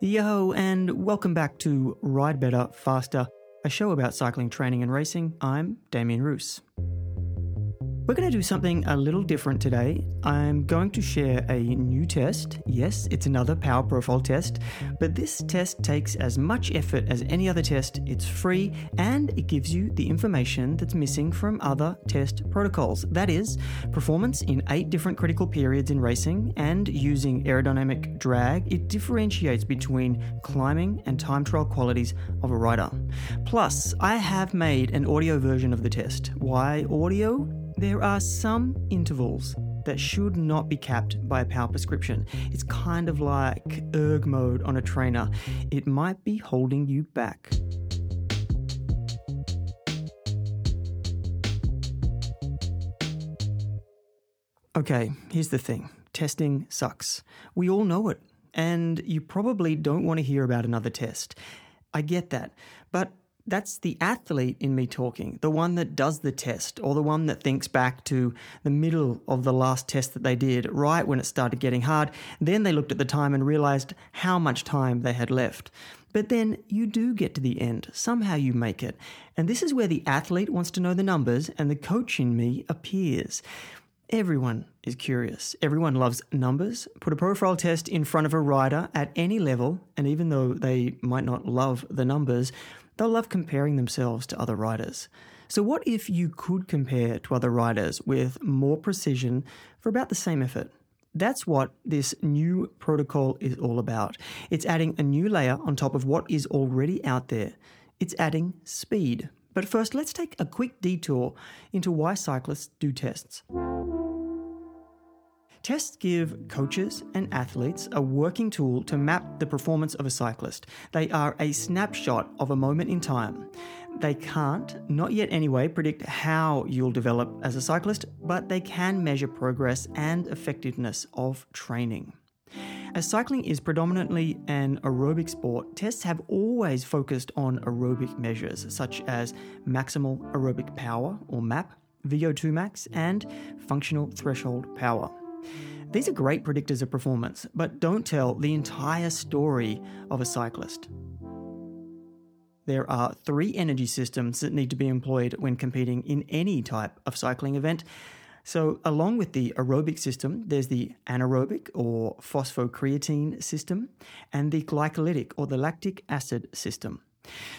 Yo, and welcome back to Ride Better, Faster, a show about cycling training and racing. I'm Damien Roos. We're going to do something a little different today. I'm going to share a new test. Yes, it's another power profile test, but this test takes as much effort as any other test. It's free and it gives you the information that's missing from other test protocols. That is, performance in eight different critical periods in racing and using aerodynamic drag. It differentiates between climbing and time trial qualities of a rider. Plus, I have made an audio version of the test. Why audio? There are some intervals that should not be capped by a power prescription. It's kind of like erg mode on a trainer. It might be holding you back. Okay, here's the thing testing sucks. We all know it, and you probably don't want to hear about another test. I get that, but that's the athlete in me talking, the one that does the test, or the one that thinks back to the middle of the last test that they did, right when it started getting hard. Then they looked at the time and realized how much time they had left. But then you do get to the end. Somehow you make it. And this is where the athlete wants to know the numbers and the coach in me appears. Everyone is curious. Everyone loves numbers. Put a profile test in front of a rider at any level, and even though they might not love the numbers, they'll love comparing themselves to other riders. So, what if you could compare to other riders with more precision for about the same effort? That's what this new protocol is all about. It's adding a new layer on top of what is already out there. It's adding speed. But first, let's take a quick detour into why cyclists do tests. Tests give coaches and athletes a working tool to map the performance of a cyclist. They are a snapshot of a moment in time. They can't, not yet anyway, predict how you'll develop as a cyclist, but they can measure progress and effectiveness of training. As cycling is predominantly an aerobic sport, tests have always focused on aerobic measures such as maximal aerobic power or MAP, VO2 max, and functional threshold power. These are great predictors of performance, but don't tell the entire story of a cyclist. There are three energy systems that need to be employed when competing in any type of cycling event. So, along with the aerobic system, there's the anaerobic or phosphocreatine system and the glycolytic or the lactic acid system.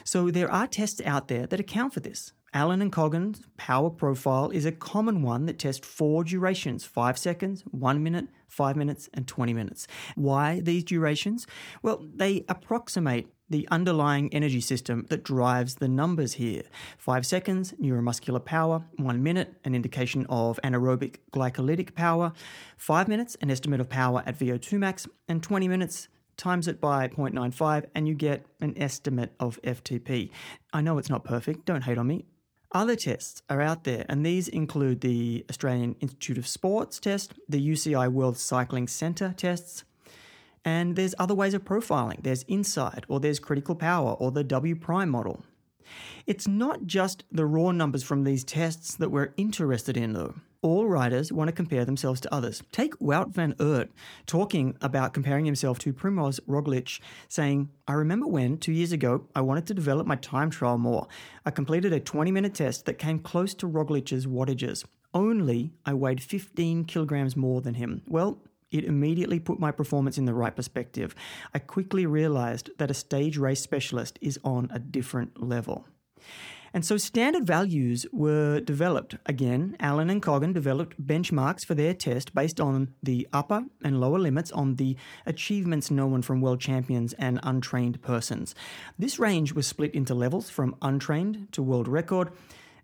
So, there are tests out there that account for this. Allen and Coggan's power profile is a common one that tests four durations 5 seconds, 1 minute, 5 minutes, and 20 minutes. Why these durations? Well, they approximate the underlying energy system that drives the numbers here. 5 seconds, neuromuscular power, 1 minute, an indication of anaerobic glycolytic power, 5 minutes, an estimate of power at VO2 max, and 20 minutes, times it by 0.95 and you get an estimate of FTP. I know it's not perfect, don't hate on me. Other tests are out there, and these include the Australian Institute of Sports test, the UCI World Cycling Centre tests, and there's other ways of profiling. There's INSCYD, or there's Critical Power, or the W Prime model. It's not just the raw numbers from these tests that we're interested in, though all riders want to compare themselves to others. Take Wout van Aert talking about comparing himself to Primoz Roglic, saying, I remember when, two years ago, I wanted to develop my time trial more. I completed a 20 minute test that came close to Roglic's wattages. Only I weighed 15 kilograms more than him. Well, it immediately put my performance in the right perspective. I quickly realized that a stage race specialist is on a different level. And so standard values were developed. Again, Allen and Coggan developed benchmarks for their test based on the upper and lower limits on the achievements known from world champions and untrained persons. This range was split into levels from untrained to world record,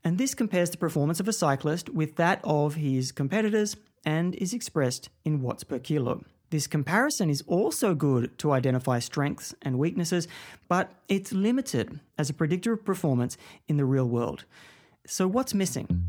and this compares the performance of a cyclist with that of his competitors and is expressed in watts per kilo. This comparison is also good to identify strengths and weaknesses, but it's limited as a predictor of performance in the real world. So, what's missing?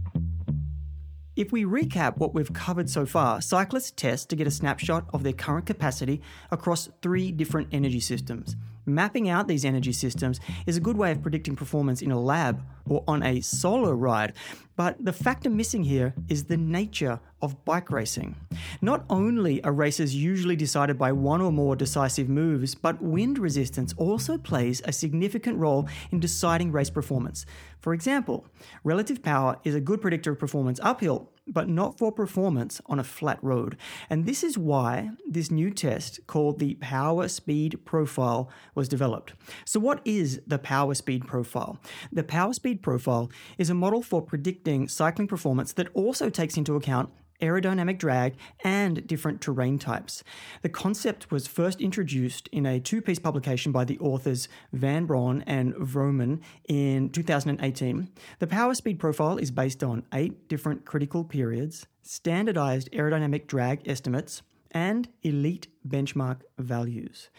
If we recap what we've covered so far, cyclists test to get a snapshot of their current capacity across three different energy systems. Mapping out these energy systems is a good way of predicting performance in a lab or on a solo ride, But the factor missing here is the nature of bike racing. Not only are races usually decided by one or more decisive moves, but wind resistance also plays a significant role in deciding race performance. For example, relative power is a good predictor of performance uphill, but not for performance on a flat road. And this is why this new test called the Power Speed Profile was developed. So, what is the Power Speed Profile? The Power Speed Profile is a model for predicting cycling performance that also takes into account aerodynamic drag, and different terrain types. The concept was first introduced in a two piece publication by the authors Van Bron and Vroomen in 2018. The power speed profile is based on eight different critical periods, standardized aerodynamic drag estimates, and elite benchmark values.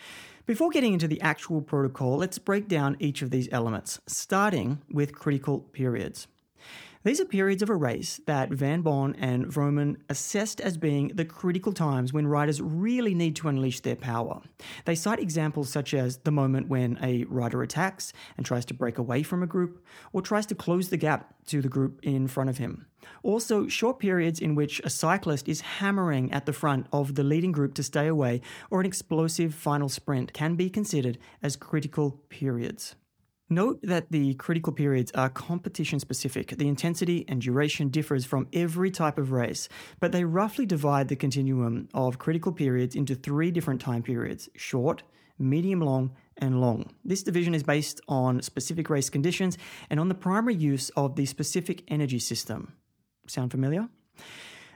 Before getting into the actual protocol, let's break down each of these elements, starting with critical periods. These are periods of a race that Van Bron and Vroomen assessed as being the critical times when riders really need to unleash their power. They cite examples such as the moment when a rider attacks and tries to break away from a group, or tries to close the gap to the group in front of him. Also, short periods in which a cyclist is hammering at the front of the leading group to stay away, or an explosive final sprint can be considered as critical periods. Note that the critical periods are competition specific. The intensity and duration differs from every type of race, but they roughly divide the continuum of critical periods into three different time periods short, medium long, and long. This division is based on specific race conditions and on the primary use of the specific energy system. Sound familiar?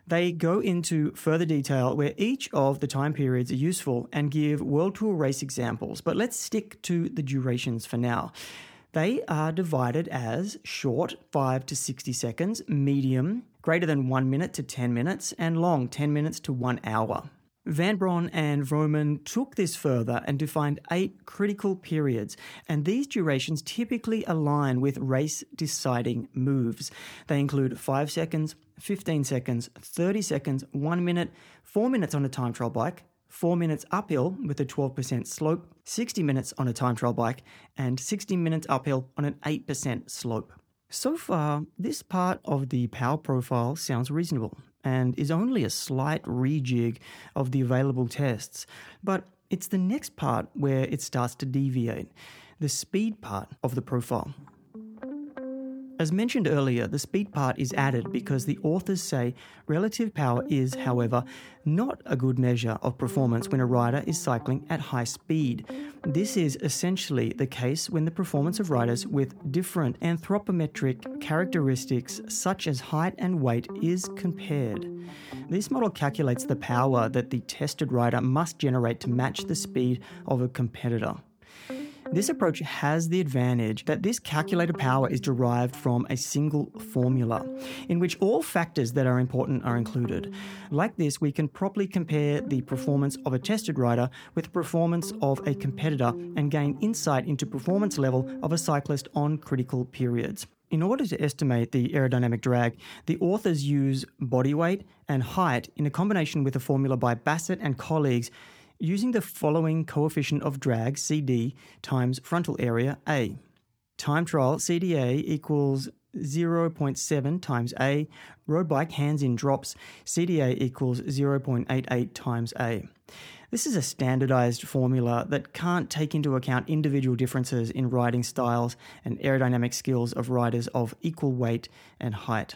They go into further detail where each of the time periods are useful and give World Tour race examples, but let's stick to the durations for now. They are divided as short, 5 to 60 seconds, medium, greater than 1 minute to 10 minutes, and long, 10 minutes to 1 hour. Van Bron and Vroomen took this further and defined eight critical periods, and these durations typically align with race deciding moves. They include 5 seconds, 15 seconds, 30 seconds, 1 minute, 4 minutes on a time trial bike, 4 minutes uphill with a 12% slope, 60 minutes on a time trial bike, and 60 minutes uphill on an 8% slope. So far, this part of the power profile sounds reasonable and is only a slight rejig of the available tests, but it's the next part where it starts to deviate the speed part of the profile. As mentioned earlier, the speed part is added because the authors say relative power is, however, not a good measure of performance when a rider is cycling at high speed. This is essentially the case when the performance of riders with different anthropometric characteristics, such as height and weight, is compared. This model calculates the power that the tested rider must generate to match the speed of a competitor. This approach has the advantage that this calculated power is derived from a single formula, in which all factors that are important are included. Like this, we can properly compare the performance of a tested rider with the performance of a competitor and gain insight into performance level of a cyclist on critical periods. In order to estimate the aerodynamic drag, the authors use body weight and height in a combination with a formula by Bassett and colleagues using the following coefficient of drag, CD, times frontal area, A. Time trial, CDA equals 0.7 times A. Road bike hands in drops, CDA equals 0.88 times A. This is a standardized formula that can't take into account individual differences in riding styles and aerodynamic skills of riders of equal weight and height.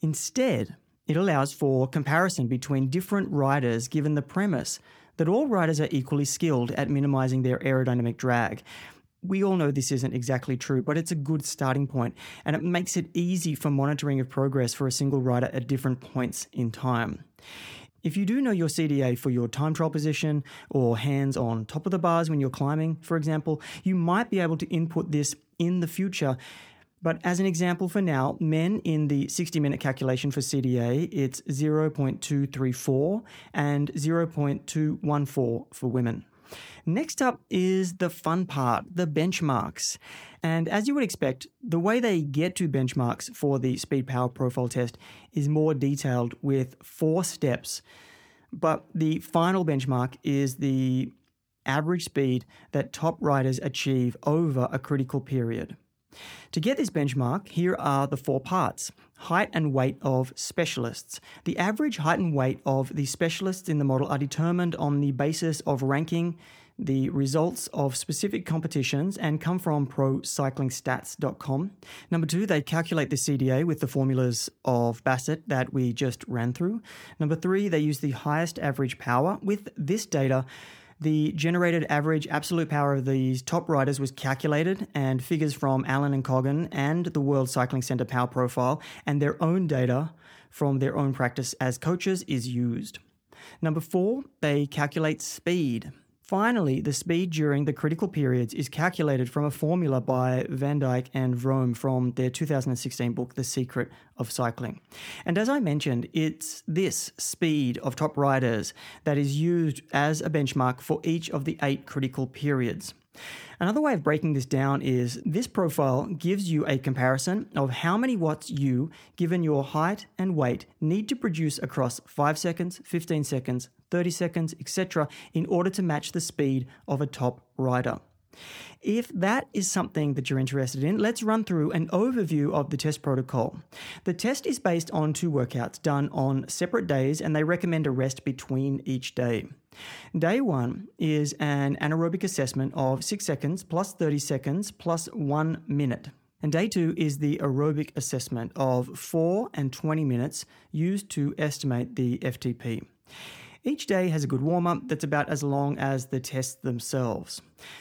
Instead, it allows for comparison between different riders given the premise that all riders are equally skilled at minimizing their aerodynamic drag. We all know this isn't exactly true, but it's a good starting point, and it makes it easy for monitoring of progress for a single rider at different points in time. If you do know your CDA for your time trial position or hands on top of the bars when you're climbing, for example, you might be able to input this in the future but as an example for now, men in the 60 minute calculation for CDA, it's 0.234 and 0.214 for women. Next up is the fun part, the benchmarks. And as you would expect, the way they get to benchmarks for the speed power profile test is more detailed with four steps. But the final benchmark is the average speed that top riders achieve over a critical period. To get this benchmark, here are the four parts height and weight of specialists. The average height and weight of the specialists in the model are determined on the basis of ranking the results of specific competitions and come from procyclingstats.com. Number two, they calculate the CDA with the formulas of Bassett that we just ran through. Number three, they use the highest average power. With this data, the generated average absolute power of these top riders was calculated, and figures from Allen and Coggan and the World Cycling Center Power Profile and their own data from their own practice as coaches is used. Number four, they calculate speed. Finally, the speed during the critical periods is calculated from a formula by Van Dijk and Vroom from their 2016 book, The Secret of Cycling. And as I mentioned, it's this speed of top riders that is used as a benchmark for each of the eight critical periods. Another way of breaking this down is this profile gives you a comparison of how many watts you, given your height and weight, need to produce across 5 seconds, 15 seconds, 30 seconds, etc., in order to match the speed of a top rider. If that is something that you're interested in, let's run through an overview of the test protocol. The test is based on two workouts done on separate days, and they recommend a rest between each day. Day one is an anaerobic assessment of 6 seconds plus 30 seconds plus 1 minute. And day two is the aerobic assessment of 4 and 20 minutes used to estimate the FTP. Each day has a good warm up that's about as long as the tests themselves.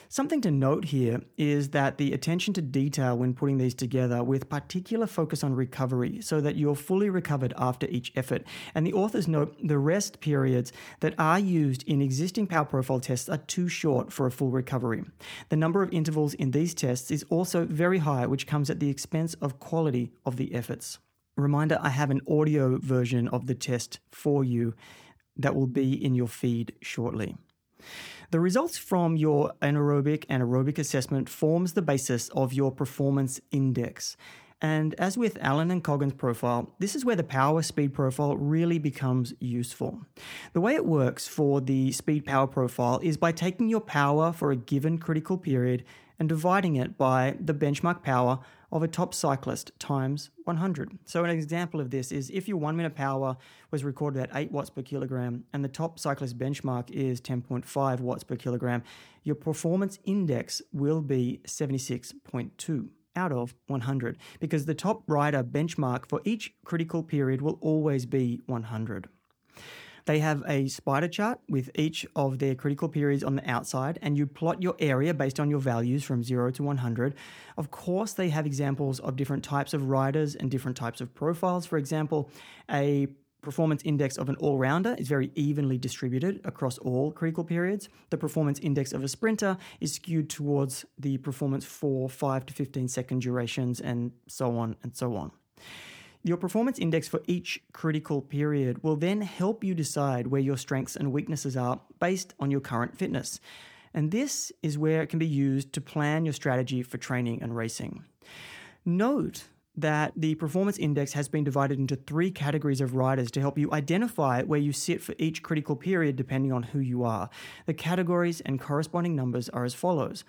Something to note here is that the attention to detail when putting these together with particular focus on recovery so that you're fully recovered after each effort. And the authors note the rest periods that are used in existing power profile tests are too short for a full recovery. The number of intervals in these tests is also very high, which comes at the expense of quality of the efforts. Reminder I have an audio version of the test for you that will be in your feed shortly. The results from your anaerobic and aerobic assessment forms the basis of your performance index. And as with Allen and Coggan's profile, this is where the power speed profile really becomes useful. The way it works for the speed power profile is by taking your power for a given critical period and dividing it by the benchmark power of a top cyclist times 100. So, an example of this is if your one minute power was recorded at 8 watts per kilogram and the top cyclist benchmark is 10.5 watts per kilogram, your performance index will be 76.2 out of 100 because the top rider benchmark for each critical period will always be 100. They have a spider chart with each of their critical periods on the outside, and you plot your area based on your values from 0 to 100. Of course, they have examples of different types of riders and different types of profiles. For example, a performance index of an all rounder is very evenly distributed across all critical periods. The performance index of a sprinter is skewed towards the performance for 5 to 15 second durations, and so on and so on. Your performance index for each critical period will then help you decide where your strengths and weaknesses are based on your current fitness. And this is where it can be used to plan your strategy for training and racing. Note that the performance index has been divided into three categories of riders to help you identify where you sit for each critical period depending on who you are. The categories and corresponding numbers are as follows.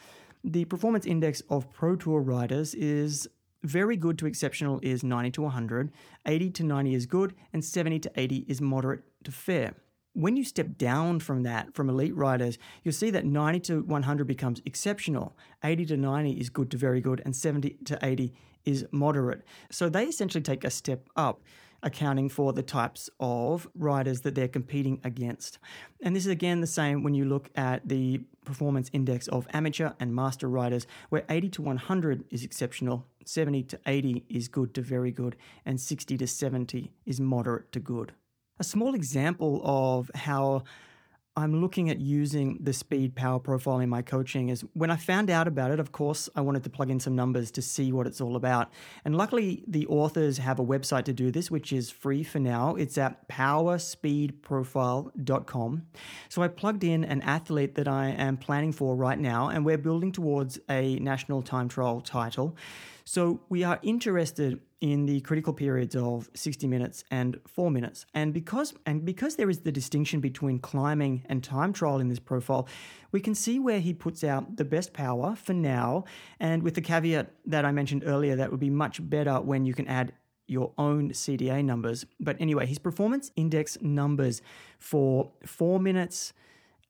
The performance index of Pro Tour riders is very good to exceptional is 90 to 100, 80 to 90 is good, and 70 to 80 is moderate to fair. When you step down from that, from elite riders, you'll see that 90 to 100 becomes exceptional, 80 to 90 is good to very good, and 70 to 80 is moderate. So they essentially take a step up accounting for the types of riders that they're competing against. And this is again the same when you look at the performance index of amateur and master riders, where 80 to 100 is exceptional, 70 to 80 is good to very good, and 60 to 70 is moderate to good. A small example of how I'm looking at using the speed power profile in my coaching is when I found out about it, of course, I wanted to plug in some numbers to see what it's all about. And luckily, the authors have a website to do this, which is free for now. It's at powerspeedprofile.com. So I plugged in an athlete that I am planning for right now, and we're building towards a national time trial title. So we are interested in the critical periods of 60 minutes and 4 minutes. And because and because there is the distinction between climbing and time trial in this profile, we can see where he puts out the best power for now and with the caveat that I mentioned earlier that would be much better when you can add your own CDA numbers. But anyway, his performance index numbers for 4 minutes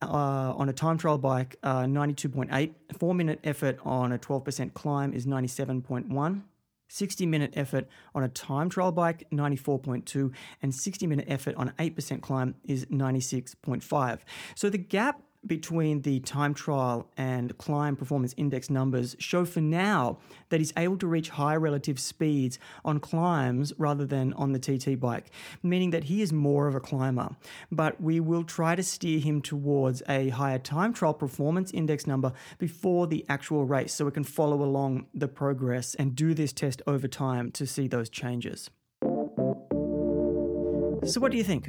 uh, on a time trial bike, uh, 92.8. Four minute effort on a 12% climb is 97.1. 60 minute effort on a time trial bike, 94.2, and 60 minute effort on an 8% climb is 96.5. So the gap between the time trial and climb performance index numbers show for now that he's able to reach high relative speeds on climbs rather than on the TT bike, meaning that he is more of a climber. But we will try to steer him towards a higher time trial performance index number before the actual race so we can follow along the progress and do this test over time to see those changes. So, what do you think?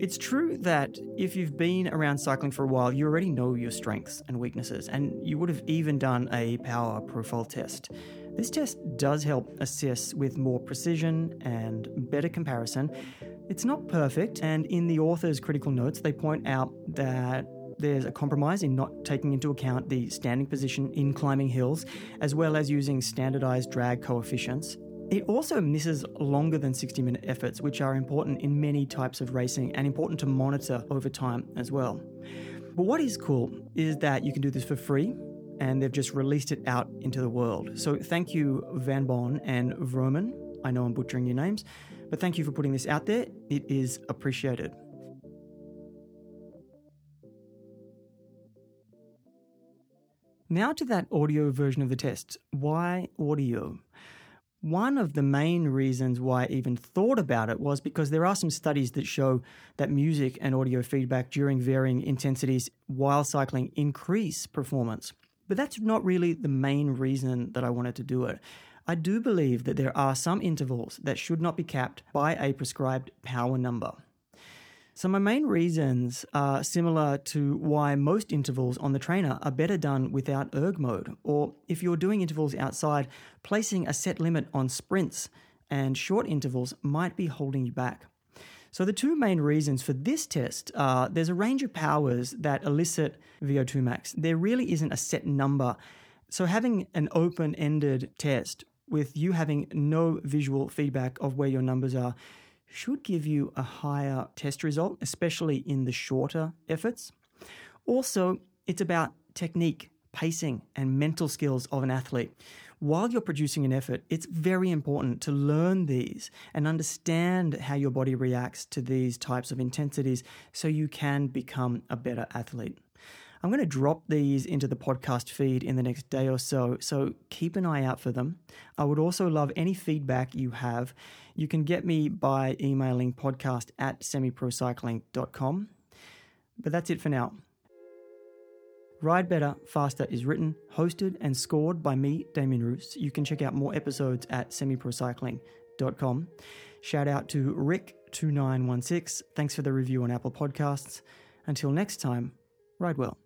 It's true that if you've been around cycling for a while, you already know your strengths and weaknesses, and you would have even done a power profile test. This test does help assess with more precision and better comparison. It's not perfect, and in the author's critical notes, they point out that there's a compromise in not taking into account the standing position in climbing hills, as well as using standardized drag coefficients. It also misses longer than 60 minute efforts, which are important in many types of racing and important to monitor over time as well. But what is cool is that you can do this for free and they've just released it out into the world. So thank you, Van Bon and Vroman. I know I'm butchering your names, but thank you for putting this out there. It is appreciated. Now to that audio version of the test. Why audio? One of the main reasons why I even thought about it was because there are some studies that show that music and audio feedback during varying intensities while cycling increase performance. But that's not really the main reason that I wanted to do it. I do believe that there are some intervals that should not be capped by a prescribed power number. So, my main reasons are similar to why most intervals on the trainer are better done without erg mode, or if you're doing intervals outside, placing a set limit on sprints and short intervals might be holding you back. So, the two main reasons for this test are there's a range of powers that elicit VO2 max. There really isn't a set number. So, having an open ended test with you having no visual feedback of where your numbers are should give you a higher test result, especially in the shorter efforts. Also, it's about technique, pacing, and mental skills of an athlete. While you're producing an effort, it's very important to learn these and understand how your body reacts to these types of intensities so you can become a better athlete. I'm going to drop these into the podcast feed in the next day or so, so keep an eye out for them. I would also love any feedback you have. You can get me by emailing podcast at semiprocycling.com. But that's it for now. Ride Better, Faster is written, hosted, and scored by me, Damien Roos. You can check out more episodes at semiprocycling.com. Shout out to Rick2916. Thanks for the review on Apple Podcasts. Until next time, ride well.